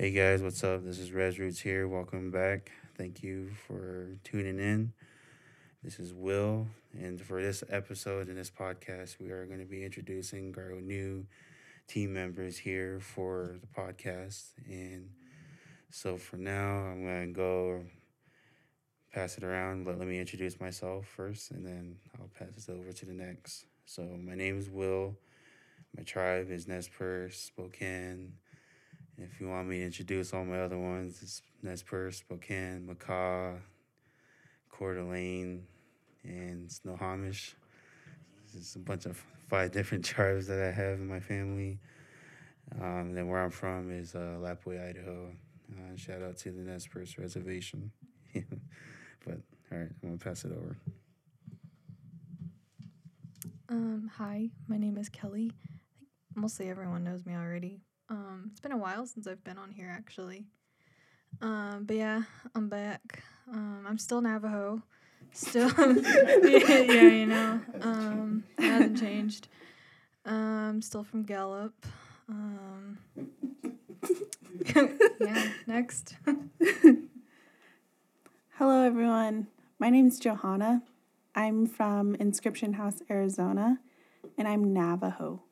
Hey guys, what's up? This is RezRootz here. Welcome back. Thank you for tuning in. This is Will, and for this episode in this podcast, we are going to be introducing our new team members here for the podcast. And so for now, I'm going to go pass it around. But let me introduce myself first, and then I'll pass it over to the next. So my name is Will. My tribe is Nez Perce, Spokane. If you want me to introduce all my other ones, it's Nez Spokane, Makah, Coeur d'Alene, and Snohomish. It's a bunch of five different tribes that I have in my family. Um, then where I'm from is uh, Lapwai, Idaho. Uh, shout out to the Nez Perce Reservation. but all right, I'm gonna pass it over. Um, hi, my name is Kelly. I think mostly everyone knows me already. Um, it's been a while since I've been on here actually. Um, but yeah, I'm back. Um, I'm still Navajo. Still, yeah, yeah, you know, um, it hasn't changed. Um, I'm still from Gallup. Um, yeah, next. Hello, everyone. My name is Johanna. I'm from Inscription House, Arizona, and I'm Navajo.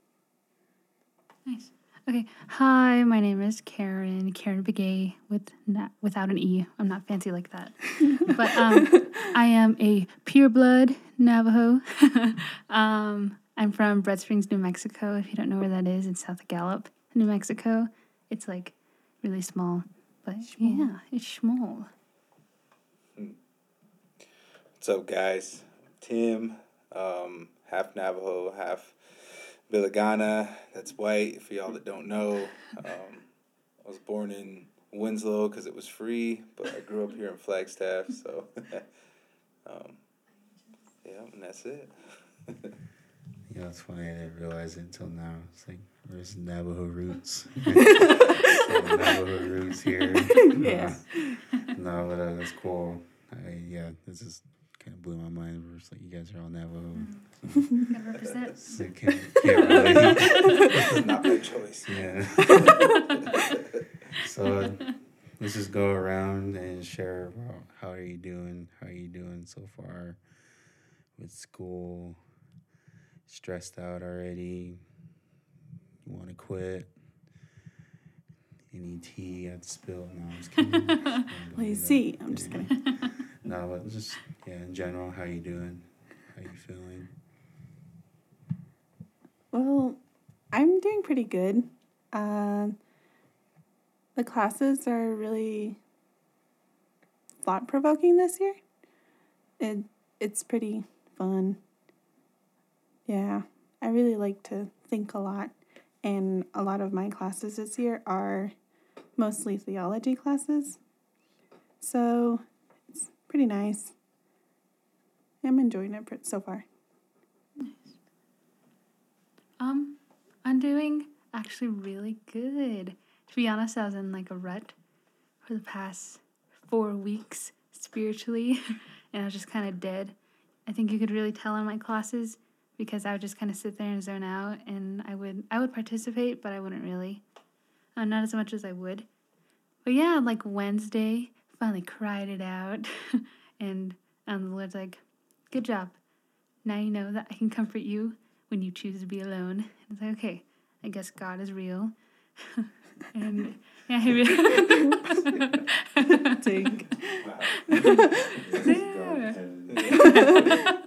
Nice. Okay. Hi, my name is Karen. Karen Begay with na- without an e. I'm not fancy like that, but um, I am a pureblood Navajo. um, I'm from Red Springs, New Mexico. If you don't know where that is, it's south of Gallup, New Mexico. It's like really small, but yeah, it's small. What's up, guys? Tim, um, half Navajo, half Bilagáana. That's white. For y'all that don't know, um, I was born in Winslow because it was free, but I grew up here in Flagstaff. So, um, yeah, and that's it. You know, it's funny. I didn't realize it until now. It's like, where's Navajo roots? Navajo roots here. Yeah. Uh, no, but uh, that's cool. I, yeah, this is kind of blew my mind. We're just like, you guys are all Navajo. Gotta represent. So can't, can't really. Not my choice. Yeah. so let's just go around and share about how are you doing? How are you doing so far with school? Stressed out already? You want to quit? Any tea I'd spill? No, I'm just kidding. Well, you see, I'm just kidding. No, but just yeah, in general, how you doing? How you feeling? Well, I'm doing pretty good. Um, the classes are really thought provoking this year. It it's pretty fun. Yeah, I really like to think a lot, and a lot of my classes this year are mostly theology classes. So pretty nice. I'm enjoying it so far. Um, I'm doing actually really good. To be honest, I was in like a rut for the past four weeks spiritually, and I was just kind of dead. I think you could really tell in my classes because I would just kind of sit there and zone out, and I would I would participate, but I wouldn't really, uh, not as much as I would. But yeah, like Wednesday, finally cried it out, and um, the Lord's like, "Good job. Now you know that I can comfort you." when you choose to be alone. And it's like, okay, I guess God is real. and yeah, he really Dang.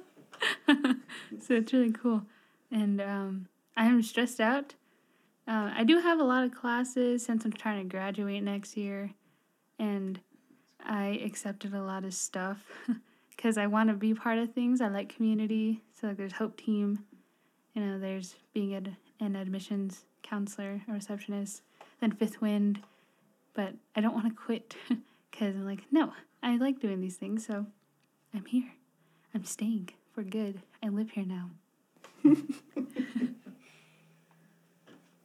so it's really cool. And um, I'm stressed out. Uh, I do have a lot of classes since I'm trying to graduate next year. And I accepted a lot of stuff because I want to be part of things. I like community. So like there's Hope Team. You know, there's being an, an admissions counselor, a receptionist, then Fifth Wind. But I don't want to quit because I'm like, no, I like doing these things. So I'm here. I'm staying for good. I live here now.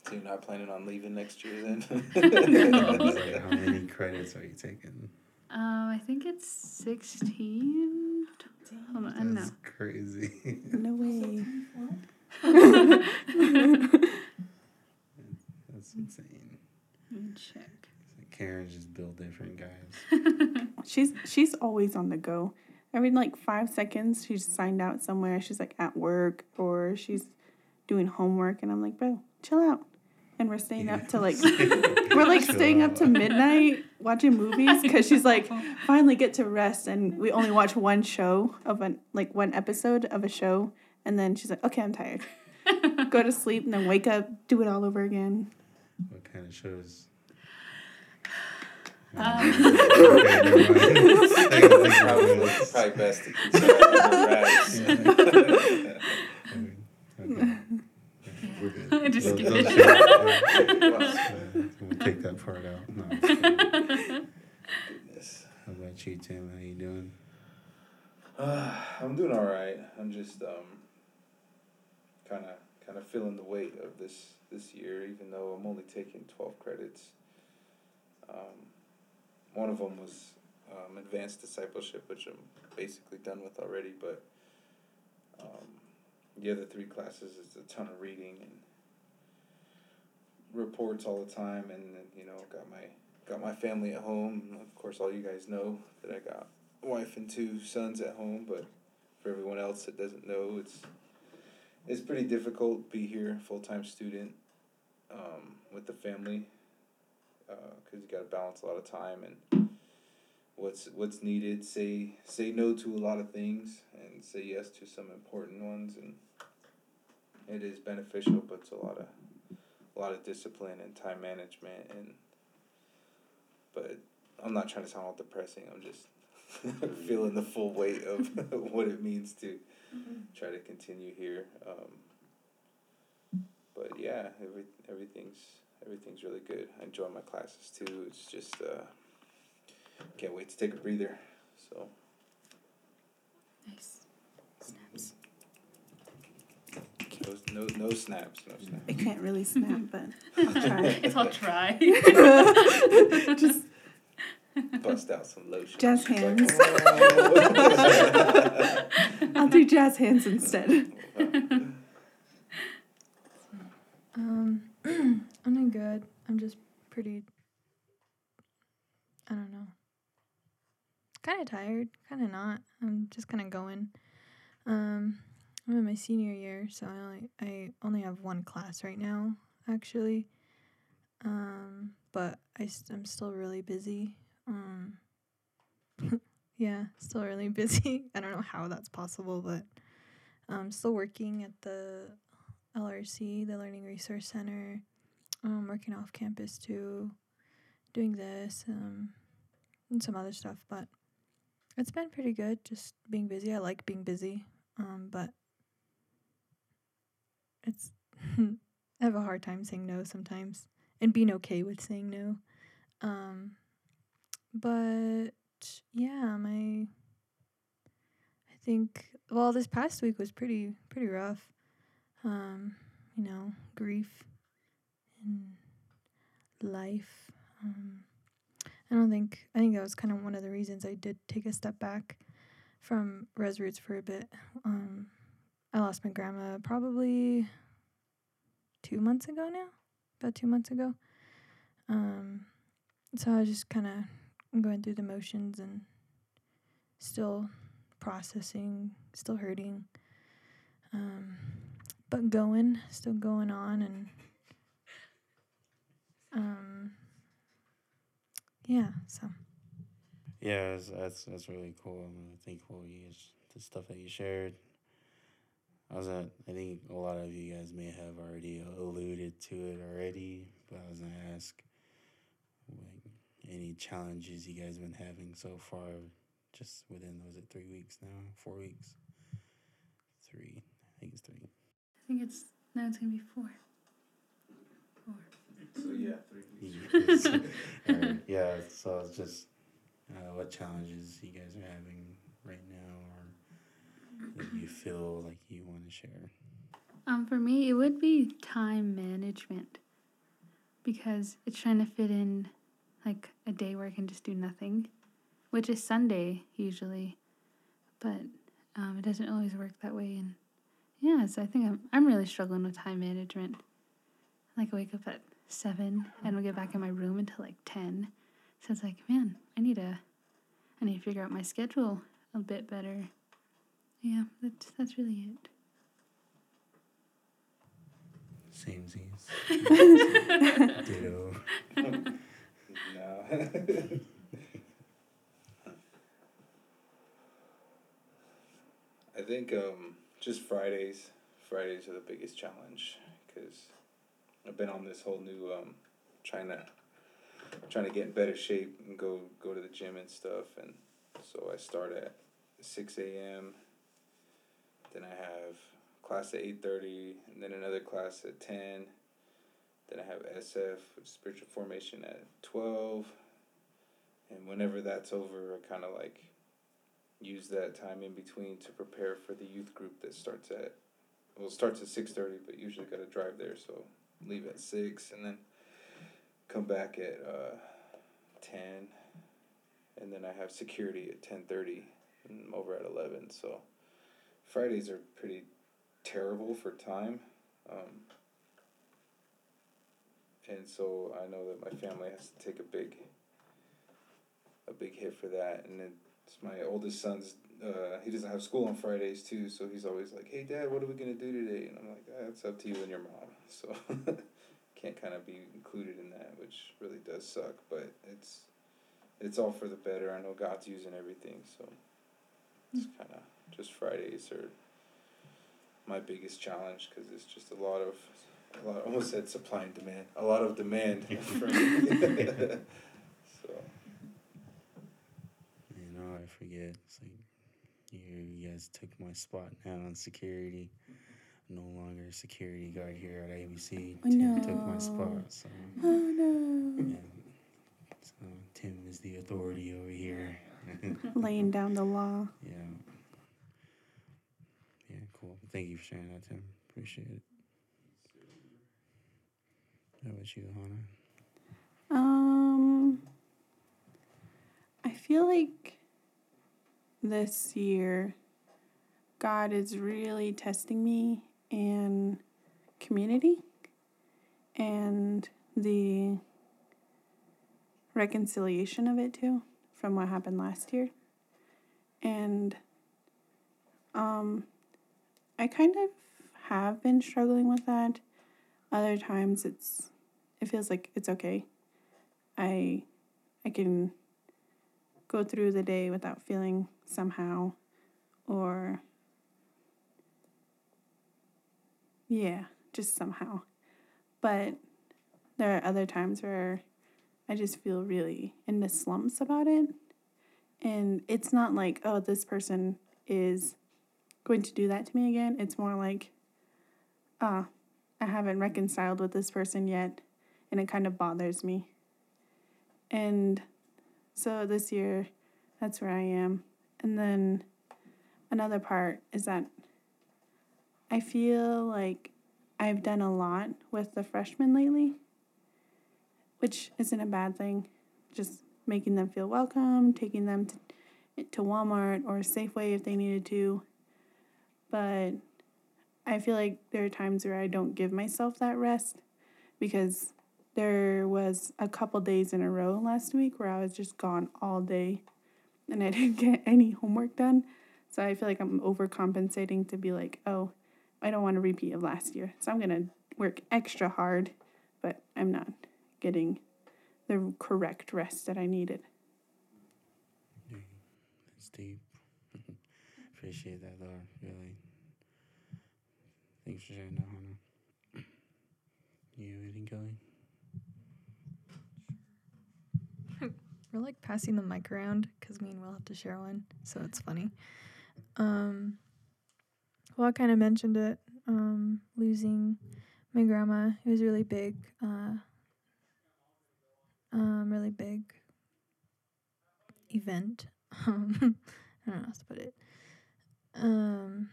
So you're not planning on leaving next year then? Like, how many credits are you taking? Um, I think it's 16. Hold on, I don't know. That's crazy. No way. That's insane. Let me check. Like, Karen's just built different, guys. She's she's always on the go. Every like five seconds, she's signed out somewhere. She's like at work or she's doing homework, and I'm like, bro, chill out. And we're staying up to like we're like Chill staying up to out. midnight watching movies because she's like finally get to rest, and we only watch one show of an like one episode of a show, and then she's like, okay, I'm tired. Go to sleep and then wake up, do it all over again. What kind of shows? Um, Okay, never mind. I gotta Probably, best to consider Okay. We're good. Just Those- kidding. those shows, uh, We'll take that part out. No, I'm just kidding. Goodness. How about you, Tim? How you doing? Uh, I'm doing all right. I'm just um, kind of kind of feeling the weight of this this year, even though I'm only taking twelve credits. Um, one of them was um, advanced discipleship, which I'm basically done with already. But um, the other three classes is a ton of reading and reports all the time, and you know, got my got my family at home. Of course, all you guys know that I got wife and two sons at home, but for everyone else that doesn't know, it's it's pretty difficult to be here, full time student, um, with the family, because you got to balance a lot of time and what's what's needed. Say say no to a lot of things and say yes to some important ones, and it is beneficial, but it's a lot of a lot of discipline and time management and. But I'm not trying to sound all depressing. I'm just feeling the full weight of what it means to try to continue here. Um, but yeah, every everything's everything's really good. I enjoy my classes too. It's just uh, can't wait to take a breather. So nice. Snaps. No no, no snaps, no snaps. I can't really snap, but I'll try. It's all try. Just Bust out some lotion. Jazz hands. I'll I'll do jazz hands instead. Um, I'm doing good. I'm just pretty. I don't know. Kind of tired, kind of not. I'm just kind of going. Um, I'm in my senior year, so I only I only have one class right now, actually. Um, but I I'm still really busy. Um, yeah, still really busy. I don't know how that's possible, but I'm still working at the LRC, the Learning Resource Center. Um, working off campus too, doing this, um, and some other stuff. But it's been pretty good, just being busy. I like being busy, um, but it's I have a hard time saying no sometimes and being okay with saying no. Um, but yeah, my I think well, this past week was pretty pretty rough um, you know, grief and life. Um, I don't think I think that was kind of one of the reasons I did take a step back from RezRootz for a bit. Um, I lost my grandma probably two months ago now, about two months ago. Um, so I was just kind of going through the motions and still processing, still hurting. Um, but going, still going on, and um, yeah. So Yeah, that's that's, that's really cool. I'm thankful you the stuff that you shared. I was at, I think a lot of you guys may have already alluded to it already, but I was gonna ask, like, any challenges you guys have been having so far, just within was it three weeks now, four weeks, three, I think it's three. I think it's no, it's gonna be four. Four. So yeah, three weeks. Yes. Alright, yeah, so it's just uh, what challenges you guys are having right now or that you feel like you want to share. Um, for me, it would be time management because it's trying to fit in like a day where I can just do nothing, which is Sunday usually, but um, it doesn't always work that way. And yeah, so I think I'm I'm really struggling with time management. Like I wake up at seven and I'll get back in my room until like ten, So it's like, man, I need to, I need to figure out my schedule a bit better. Yeah, that's that's really it. Samesies. Ditto. no. I think um, just Fridays. Fridays are the biggest challenge because I've been on this whole new um, trying to trying to get in better shape and go go to the gym and stuff. And so I start at six a.m. Then I have class at eight thirty, and then another class at ten. Then I have SF, spiritual formation at twelve. And whenever that's over, I kind of like use that time in between to prepare for the youth group that starts at well starts at 6.30 but usually got to drive there so leave at 6 and then come back at uh, 10 and then i have security at 10.30 and I'm over at 11 so fridays are pretty terrible for time um, and so i know that my family has to take a big a big hit for that and it's my oldest son's. Uh, he doesn't have school on Fridays too, so he's always like, "Hey, Dad, what are we gonna do today?" And I'm like, ah, "It's up to you and your mom." So can't kind of be included in that, which really does suck. But it's it's all for the better. I know God's using everything, so it's kind of just Fridays are my biggest challenge because it's just a lot of a lot. I almost said supply and demand. A lot of demand for me. so. You know, I forget. It's like you, you guys took my spot now in security. No longer security guard here at IBC. Oh, Tim took my no. spot. So, Oh no. yeah. so Tim is the authority over here. Laying down the law. yeah. Yeah, cool. Thank you for sharing that, Tim. Appreciate it. How about you, Hannah? Um, I feel like this year, God is really testing me in community and the reconciliation of it too from what happened last year. And um, I kind of have been struggling with that. Other times it's it feels like it's okay. I I can go through the day without feeling somehow or yeah, just somehow. But there are other times where I just feel really in the slumps about it. And it's not like, oh, this person is going to do that to me again. It's more like, ah, I haven't reconciled with this person yet and it kind of bothers me. And so this year, that's where I am. And then another part is that I feel like I've done a lot with the freshmen lately, which isn't a bad thing. Just making them feel welcome, taking them to, to Walmart or Safeway if they needed to. But I feel like there are times where I don't give myself that rest because there was a couple days in a row last week where I was just gone all day and I didn't get any homework done. So I feel like I'm overcompensating to be like, oh, I don't want a repeat of last year. So I'm going to work extra hard, but I'm not getting the correct rest that I needed. Deep. Appreciate that, though. Really. Thanks for sharing that, Hannah. You anything, Kelly? We're like passing the mic around because me and Will have to share one, so it's funny. Um, well, I kind of mentioned it. Um, losing my grandma. It was really big. Uh, um, really big event. I don't know how to put it. Um,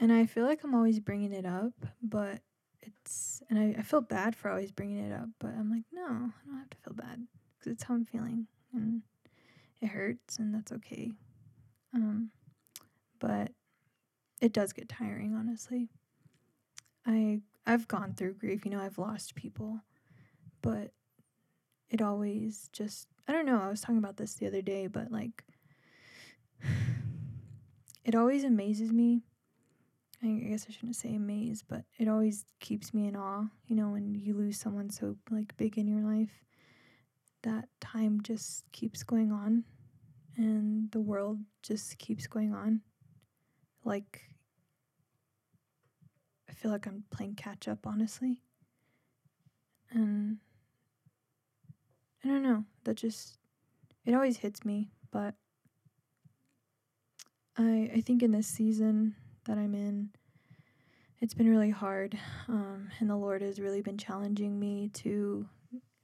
and I feel like I'm always bringing it up, but it's and I, I feel bad for always bringing it up, but I'm like, no, I don't have to feel bad because it's how I'm feeling, and it hurts, and that's okay. Um, but it does get tiring, honestly. I I've gone through grief, you know, I've lost people, but it always just I don't know, I was talking about this the other day, but like it always amazes me. I guess I shouldn't say amaze, but it always keeps me in awe, you know, when you lose someone so like big in your life. That time just keeps going on and the world just keeps going on. Like I feel like I'm playing catch up, honestly. And I don't know, that just it always hits me, but I I think in this season that I'm in, it's been really hard, um, and the Lord has really been challenging me to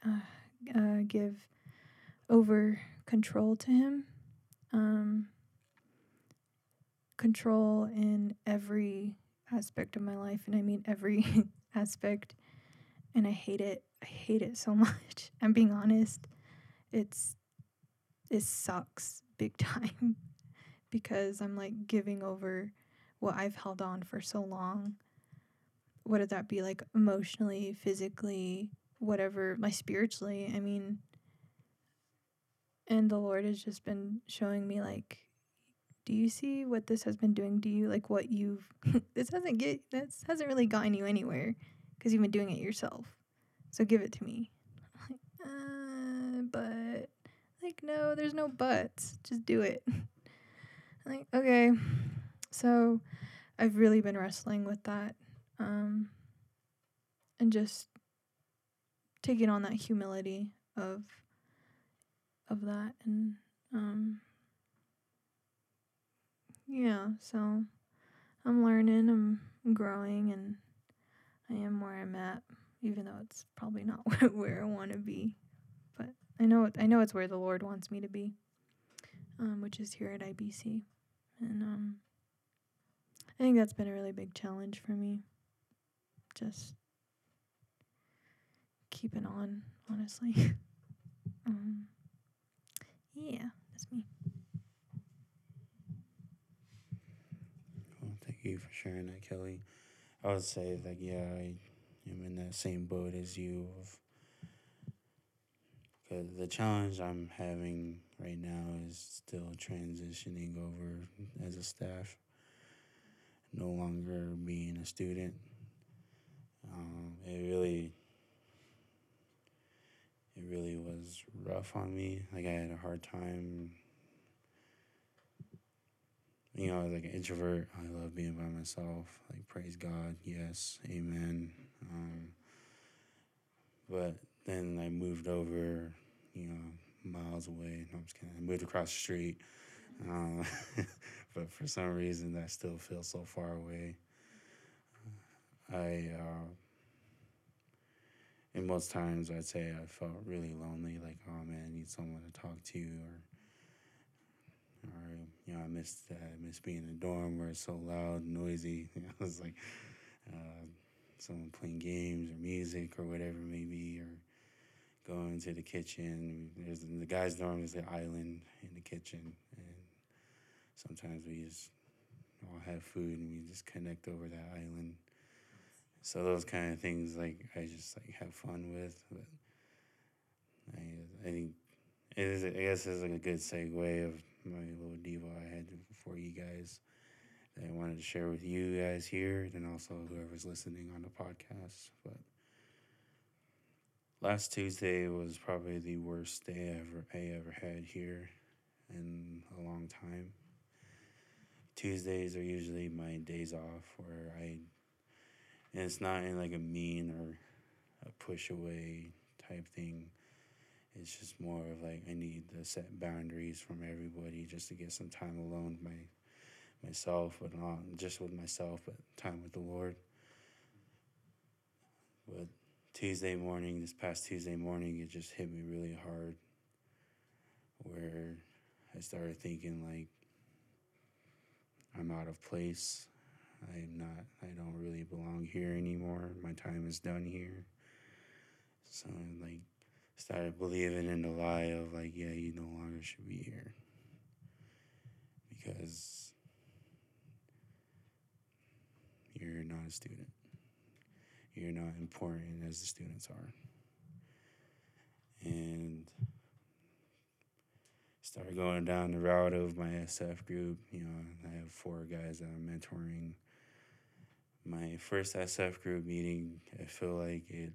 uh, uh, give over control to Him, um, control in every aspect of my life, and I mean every aspect, and I hate it. I hate it so much. I'm being honest. It's it sucks big time because I'm like giving over what I've held on for so long. What did that be like emotionally, physically, whatever, my spiritually? I mean, and the Lord has just been showing me like do you see what this has been doing to you like what you've this hasn't get this hasn't really gotten you anywhere because you've been doing it yourself so give it to me like uh, but like no there's no buts just do it like okay. So i've really been wrestling with that um and just taking on that humility of of that and um yeah so i'm learning i'm growing and i am where i'm at even though it's probably not where i want to be. But i know i know it's where the lord wants me to be um, which is here at ibc and um i think that's been a really big challenge for me. Just keeping on honestly. Um yeah that's me. Well, thank you for sharing that, Kelly. I would say like yeah, I am in that same boat as you of the challenge I'm having right now is still transitioning over as a staff, no longer being a student. Um, it really, it really was rough on me. Like I had a hard time you know, I was like an introvert, I love being by myself. Like, praise God, yes, amen. Um, but then I moved over, you know, miles away. No, I'm just kidding. I moved across the street. Um, but for some reason, that still feels so far away. I, uh, and most times I'd say I felt really lonely, like, oh man, I need someone to talk to, or or you know, I missed uh, I miss being in a dorm where it's so loud, and noisy. You know, it's like uh, someone playing games or music or whatever it may be, or going to the kitchen. There's the guys' dorm is the island in the kitchen, and sometimes we just all have food and we just connect over that island. So those kind of things, like I just like have fun with, but I I think it is. I guess it's like a good segue of my little devo I had for you guys that I wanted to share with you guys here, and also whoever's listening on the podcast. But last Tuesday was probably the worst day ever I ever had here in a long time. Tuesdays are usually my days off where I, and it's not in like a mean or a push away type thing. It's just more of like I need to set boundaries from everybody just to get some time alone with my myself, but not just with myself, but time with the Lord. But Tuesday morning, this past Tuesday morning, it just hit me really hard. Where I started thinking like I'm out of place. I'm not. I don't really belong here anymore. My time is done here. So like started believing in the lie of like, yeah, you no longer should be here. Because you're not a student. You're not important as the students are. and started going down the route of my SF group. You know, I have four guys that I'm mentoring. My first SF group meeting, I feel like it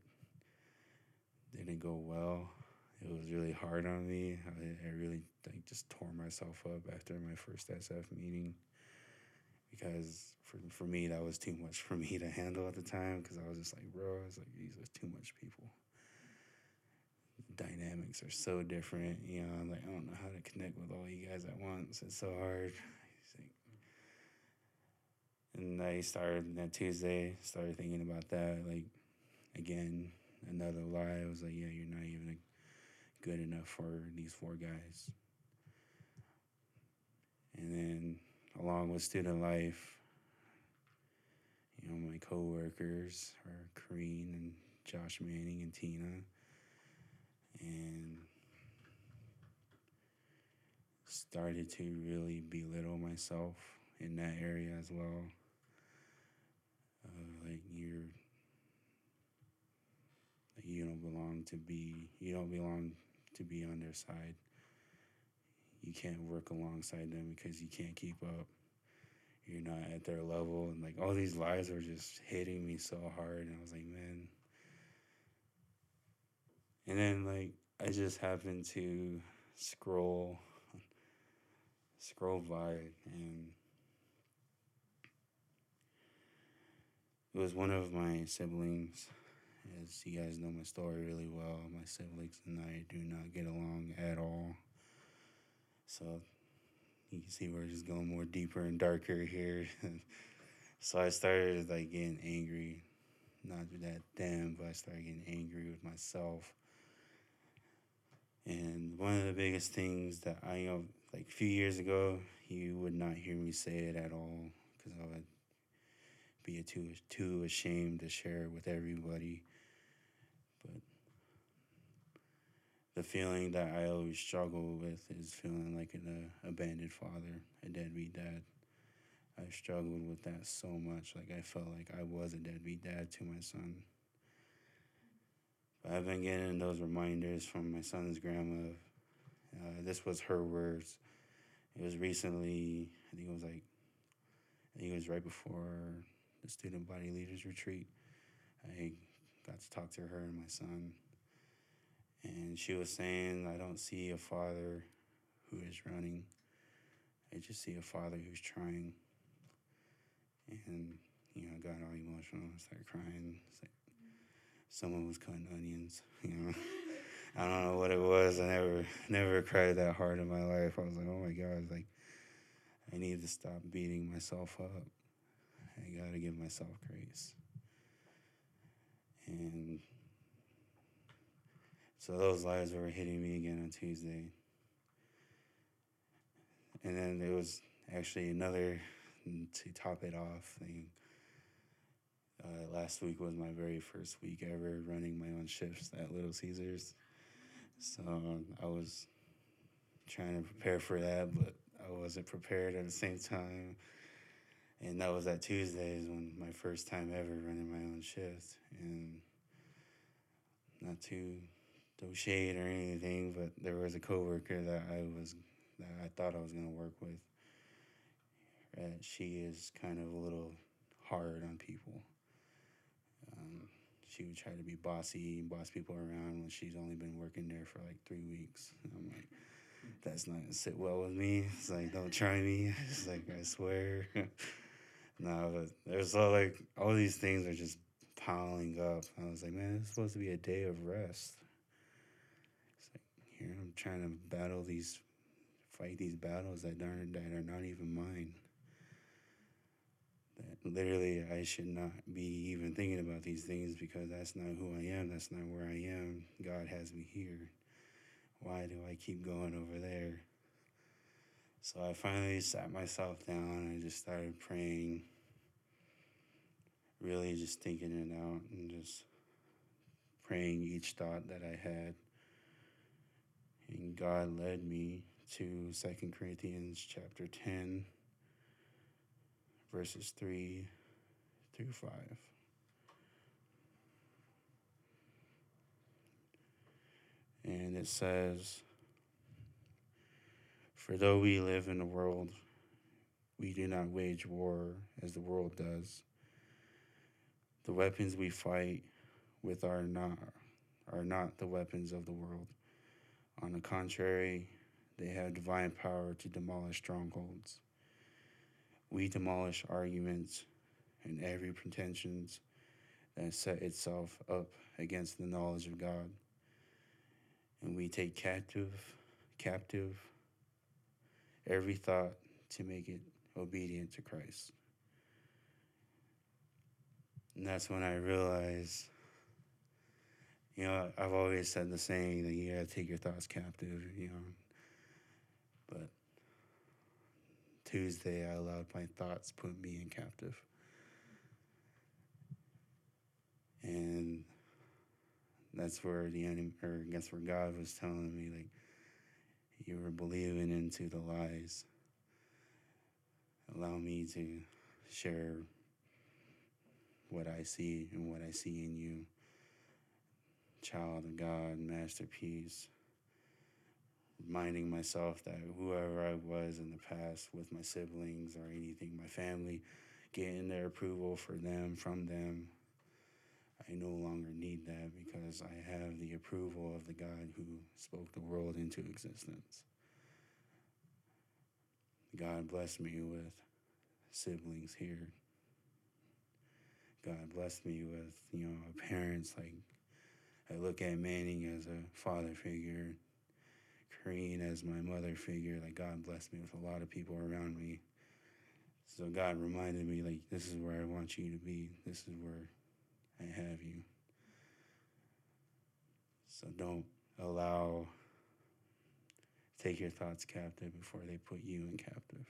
didn't go well. It was really hard on me. I, I really like just tore myself up after my first SF meeting because for for me that was too much for me to handle at the time because I was just like, bro, I was like, these are too much people. Dynamics are so different, you know. I'm like, I don't know how to connect with all you guys at once. It's so hard. And I started that Tuesday, started thinking about that. Like, again, another lie. I was like, yeah, you're not even good enough for these four guys. And then along with student life, you know, my coworkers are Kareen and Josh Manning and Tina. And started to really belittle myself in that area as well. Uh, like you're like you don't belong to be you don't belong to be on their side you can't work alongside them because you can't keep up. You're not at their level. And like all these lies were just hitting me so hard. And I was like, man. And then like I just happened to scroll scroll by and it was one of my siblings. As you guys know my story really well, my siblings and I do not get along at all. So you can see we're just going more deeper and darker here. so I started like getting angry. Not with that damn, but I started getting angry with myself. And one of the biggest things that I you know, like a few years ago, you would not hear me say it at all because I would be too too ashamed to share it with everybody. But the feeling that I always struggle with is feeling like an uh, abandoned father, a deadbeat dad. I struggled with that so much. Like I felt like I was a deadbeat dad to my son. But I've been getting those reminders from my son's grandma. Uh, this was her words. It was recently. I think it was like. I think it was right before the student body leaders retreat. I got to talk to her and my son and she was saying, I don't see a father who is running. I just see a father who's trying. And, you know, I got all emotional. I started crying. It's like someone was cutting onions, you know. I don't know what it was. I never never cried that hard in my life. I was like, oh my God, like I need to stop beating myself up. I gotta give myself grace. And so those lies were hitting me again on Tuesday. And then there was actually another to top it off thing. Uh, last week was my very first week ever running my own shifts at Little Caesars. So I was trying to prepare for that, but I wasn't prepared at the same time. And that was that Tuesdays when my first time ever running my own shift. And not too no shade or anything, but there was a coworker that I was that I thought I was gonna work with. That she is kind of a little hard on people. Um, she would try to be bossy and boss people around when she's only been working there for like three weeks. And I'm like, that's not gonna sit well with me. It's like, don't try me. It's like, I swear. no, but there's all like all these things are just piling up. I was like, man, it's supposed to be a day of rest I'm trying to battle these, fight these battles that aren't that are not even mine. That literally I should not be even thinking about these things because that's not who I am. That's not where I am. God has me here. Why do I keep going over there? So I finally sat myself down and I just started praying, really just thinking it out and just praying each thought that I had. And God led me to Second Corinthians chapter 10, verses 3 through 5. And it says, For though we live in the world, we do not wage war as the world does. The weapons we fight with are not are not the weapons of the world. On the contrary, they have divine power to demolish strongholds. We demolish arguments and every pretensions that set itself up against the knowledge of God. And we take captive captive every thought to make it obedient to Christ. And that's when I realized, you know, I've always said the saying that you gotta take your thoughts captive, you know. But Tuesday, I allowed my thoughts put me in captive. And that's where the enemy, or guess where God was telling me, like, you were believing into the lies. Allow me to share what I see and what I see in you. Child of God, masterpiece. Reminding myself that whoever I was in the past with my siblings or anything, my family, getting their approval for them, from them, I no longer need that because I have the approval of the God who spoke the world into existence. God bless me with siblings here. God bless me with, you know, parents like I look at Manning as a father figure, Kareen as my mother figure. Like God blessed me with a lot of people around me. So God reminded me, like, this is where I want you to be. This is where I have you. So don't allow, take your thoughts captive before they put you in captive.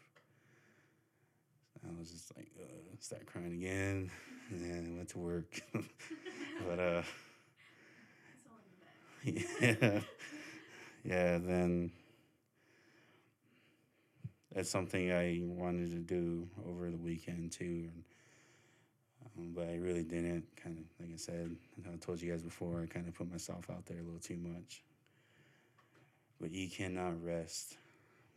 So I was just like, uh, start crying again, and then I went to work. but, uh, yeah, yeah, then that's something I wanted to do over the weekend too. Um, but I really didn't. Kind of, like I said, I told you guys before, I kind of put myself out there a little too much. But you cannot rest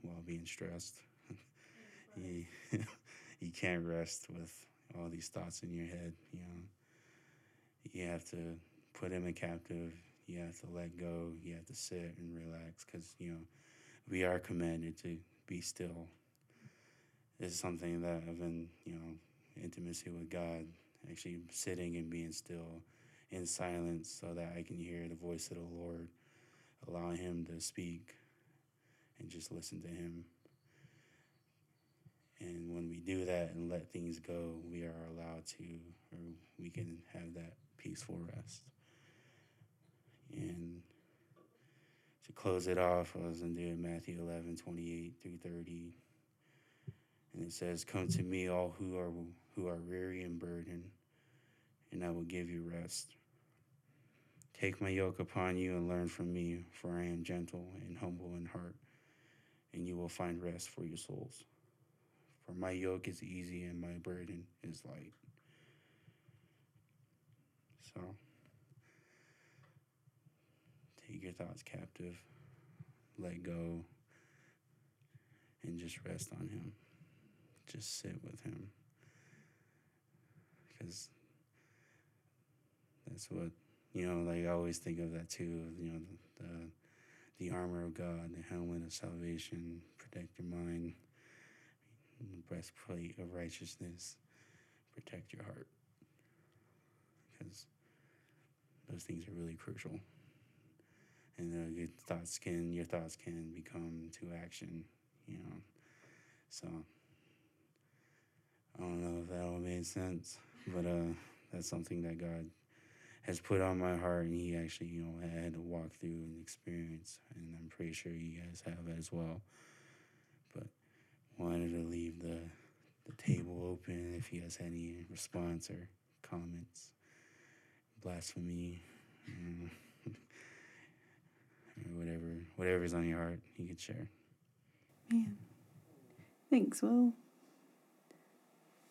while being stressed. you, you can't rest with all these thoughts in your head. You know, you have to put them in captive. You have to let go. You have to sit and relax because you know we are commanded to be still. It's something that I've been, you know, intimacy with God actually sitting and being still in silence so that I can hear the voice of the Lord, allowing Him to speak and just listen to Him. And when we do that and let things go, we are allowed to, or we can have that peaceful rest. And to close it off, I was do Matthew 11, 28 through 30. And it says, Come to me, all who are who are weary and burdened, and I will give you rest. Take my yoke upon you and learn from me, for I am gentle and humble in heart, and you will find rest for your souls. For my yoke is easy and my burden is light. So, take your thoughts captive, let go, and just rest on Him. Just sit with Him. Because that's what, you know, like I always think of that too, you know, the, the armor of God, the helmet of salvation, protect your mind, the breastplate of righteousness, protect your heart. Because those things are really crucial. And uh, your thoughts can, your thoughts can become to action, you know. So I don't know if that all made sense, but uh, that's something that God has put on my heart, and He actually, you know, had to walk through and experience, and I'm pretty sure you guys have as well. But wanted to leave the the table open if you guys had any response or comments, blasphemy, or whatever, whatever's on your heart, you could share. Man. Thanks, Will.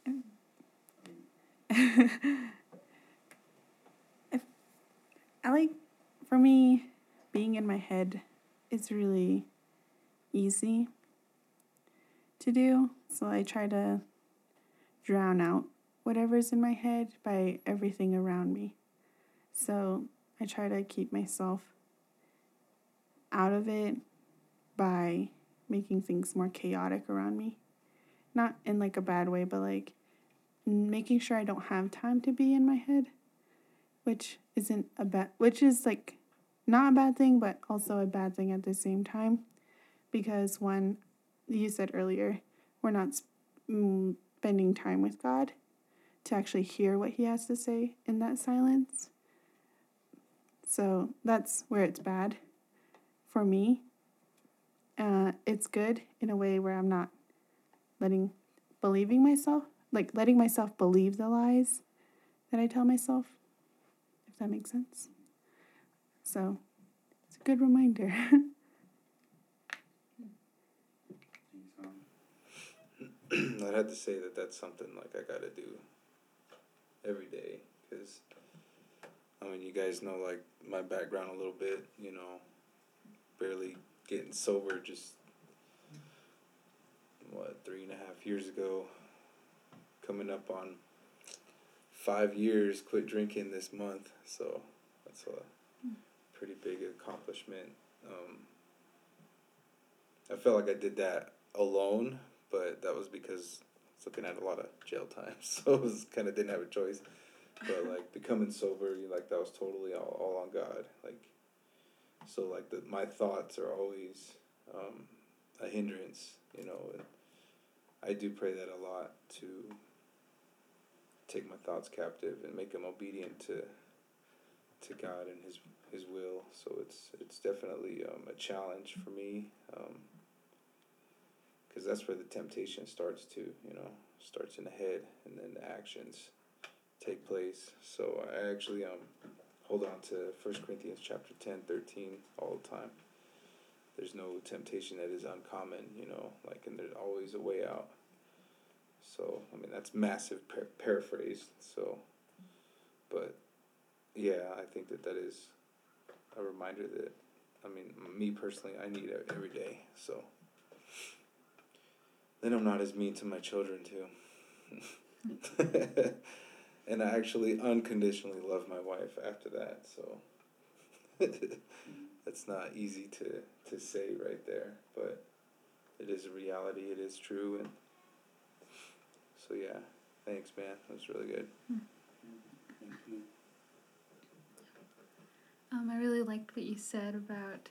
I like, for me, being in my head is really easy to do. So I try to drown out whatever's in my head by everything around me. So I try to keep myself out of it by making things more chaotic around me. Not in like a bad way, but like making sure I don't have time to be in my head, which isn't a bad, which is like not a bad thing, but also a bad thing at the same time. Because when you said earlier, we're not mm, spending time with God to actually hear what He has to say in that silence. So that's where it's bad for me. Uh, it's good in a way where I'm not letting, believing myself, like letting myself believe the lies that I tell myself, if that makes sense. So it's a good reminder. I'd have to say that that's something like I gotta do every day because I mean you guys know like my background a little bit you know barely getting sober just what three and a half years ago. Coming up on five years quit drinking this month so that's a pretty big accomplishment. Um, I felt like I did that alone but that was because I was looking at a lot of jail time so it was kind of didn't have a choice. But like becoming sober like that was totally all, all on God. Like so like the my thoughts are always um, a hindrance you know and I do pray that a lot to take my thoughts captive and make them obedient to to God and his his will so it's it's definitely um, a challenge for me because that's where the temptation starts to you know starts in the head and then the actions take place. So I actually um hold on to First Corinthians chapter 10, 13 all the time. There's no temptation that is uncommon, you know, like, and there's always a way out. So, I mean, that's massive par- paraphrase. So, but yeah, I think that that is a reminder that, I mean, me personally, I need it every day. So, then I'm not as mean to my children, too. and I actually unconditionally love my wife after that. So that's not easy to to say right there, but it is a reality. It is true, and so yeah. Thanks, man. That was really good. Um, I really liked what you said about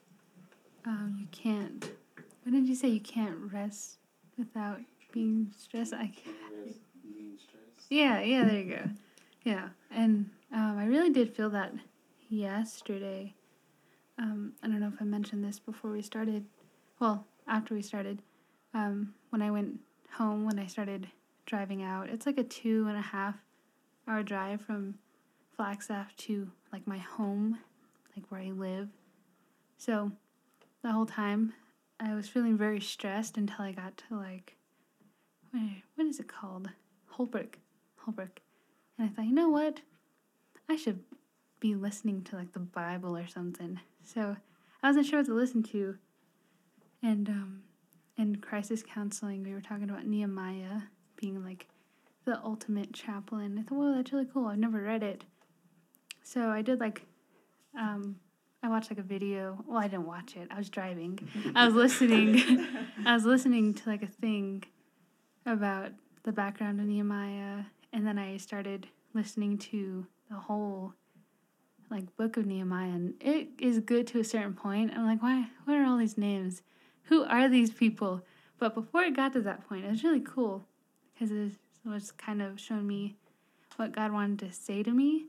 um, you can't. What did you say? You can't rest without being stressed. I can't. Yeah, yeah, there you go. Yeah, and um, I really did feel that yesterday. Um, I don't know if I mentioned this before we started. Well, after we started, um, when I went home, when I started driving out, it's like a two and a half hour drive from Flagstaff to like my home, like where I live. So the whole time I was feeling very stressed until I got to like, what is it called? Holbrook. Holbrook. And I thought, you know what? I should be listening to like the Bible or something. So I wasn't sure what to listen to. And um, in crisis counseling, we were talking about Nehemiah being like the ultimate chaplain. I thought, well, that's really cool. I've never read it. So I did like, um, I watched like a video. Well, I didn't watch it. I was driving. I was listening. I was listening to like a thing about the background of Nehemiah and then I started listening to the whole like book of Nehemiah and it is good to a certain point. I'm like, why what are all these names? Who are these people? But before it got to that point, it was really cool because it was kind of showing me what God wanted to say to me,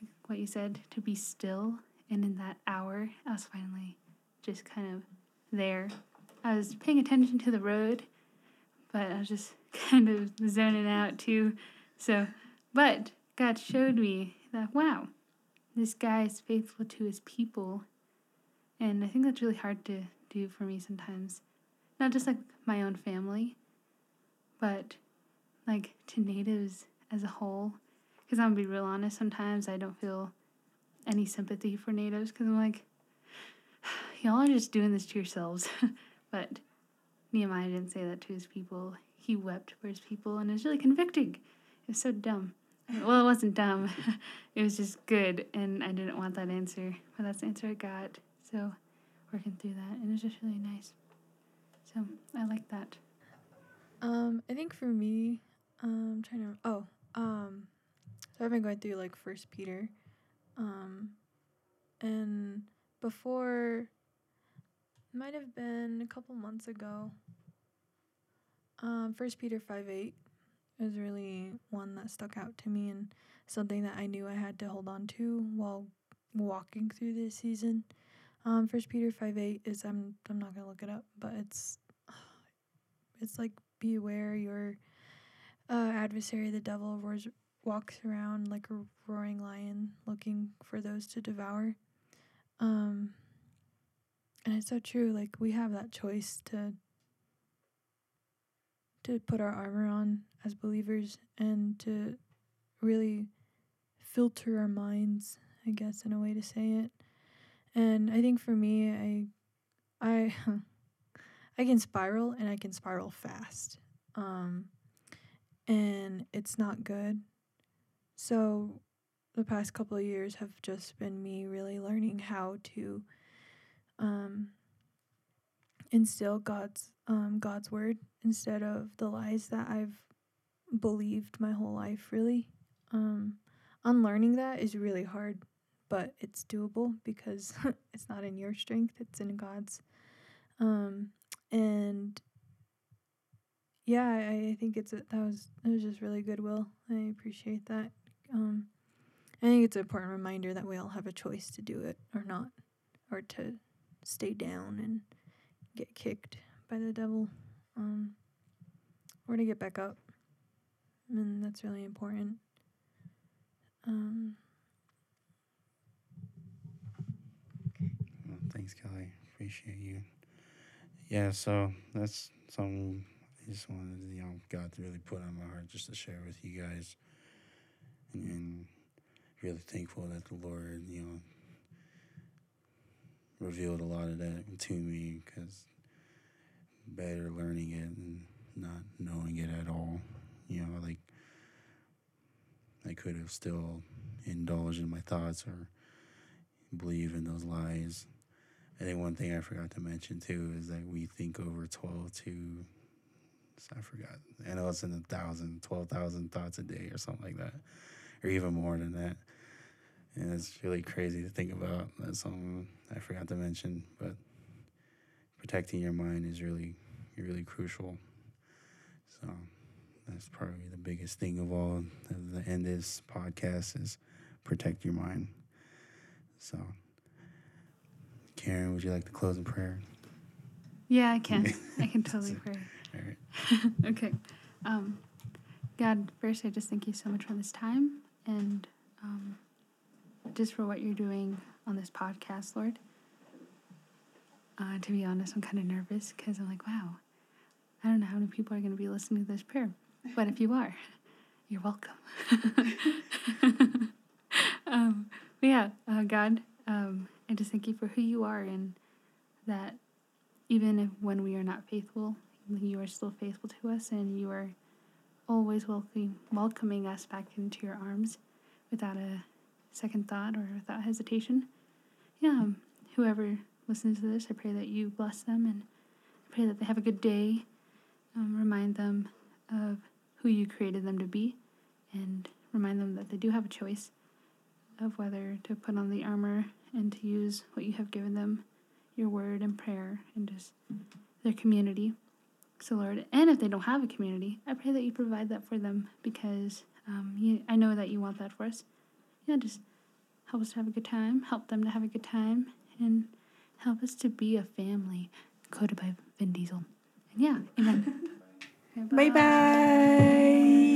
like what you said, to be still. And in that hour, I was finally just kind of there. I was paying attention to the road, but I was just kind of zoning out too. So, but God showed me that, wow, this guy is faithful to his people. And I think that's really hard to do for me sometimes. Not just like my own family, but like to natives as a whole. Because I'm gonna be real honest, sometimes I don't feel any sympathy for natives because I'm like, y'all are just doing this to yourselves. but Nehemiah didn't say that to his people. He wept for his people, and it's really convicting. Was so dumb. Well, it wasn't dumb. it was just good, and I didn't want that answer, but that's the answer I got. So, working through that, and it was just really nice. So I like that. Um, I think for me, um, I'm trying to. Oh, um, so I've been going through like First Peter, um, and before, might have been a couple months ago. Um, First Peter five eight is really one that stuck out to me and something that I knew I had to hold on to while walking through this season. Um, First Peter five eight is I'm I'm not gonna look it up, but it's it's like beware your uh, adversary, the devil, roars, walks around like a roaring lion, looking for those to devour. Um, and it's so true. Like we have that choice to to put our armor on as believers and to really filter our minds, I guess, in a way to say it. And I think for me, I, I, I can spiral and I can spiral fast. Um, and it's not good. So the past couple of years have just been me really learning how to um, instill God's um, God's word instead of the lies that I've believed my whole life. Really, um, unlearning that is really hard, but it's doable because it's not in your strength; it's in God's. Um, and yeah, I, I think it's a, that was that was just really good Will. I appreciate that. Um, I think it's an important reminder that we all have a choice to do it or not, or to stay down and get kicked by the devil, um, or to get back up. And that's really important. Um, Well, thanks, Kelly. Appreciate you. Yeah, so that's something I just wanted, you know, God to really put on my heart just to share with you guys. And, and really thankful that the Lord, you know, revealed a lot of that to me because better learning it and not knowing it at all. You know, like I could have still indulged in my thoughts or believe in those lies. I think one thing I forgot to mention too is that we think over 12 to, I forgot, I know it's in a thousand, 12,000 thoughts a day or something like that, or even more than that. And it's really crazy to think about. That's something I forgot to mention, but protecting your mind is really, really crucial. So that's probably the biggest thing of all. The end of this podcast is protect your mind. So, Karen, would you like to close in prayer? Yeah, I can. I can totally pray. All right. okay. Um, God, first, I just thank you so much for this time and um, just for what you're doing on this podcast, Lord. Uh, to be honest, I'm kind of nervous because I'm like, wow, I don't know how many people are going to be listening to this prayer. But if you are, you're welcome. um, but yeah, uh, God, um, I just thank you for who you are and that even if when we are not faithful, you are still faithful to us and you are always welcoming, welcoming us back into your arms without a second thought or without hesitation. Yeah, um, whoever listens to this, I pray that you bless them and I pray that they have a good day. Um, remind them of who you created them to be and remind them that they do have a choice of whether to put on the armor and to use what you have given them, your word and prayer, and just their community. So, Lord, and if they don't have a community, I pray that you provide that for them because um, you, I know that you want that for us. Yeah, just help us to have a good time, help them to have a good time, and help us to be a family coded by Vin Diesel. And yeah, amen. Bye bye.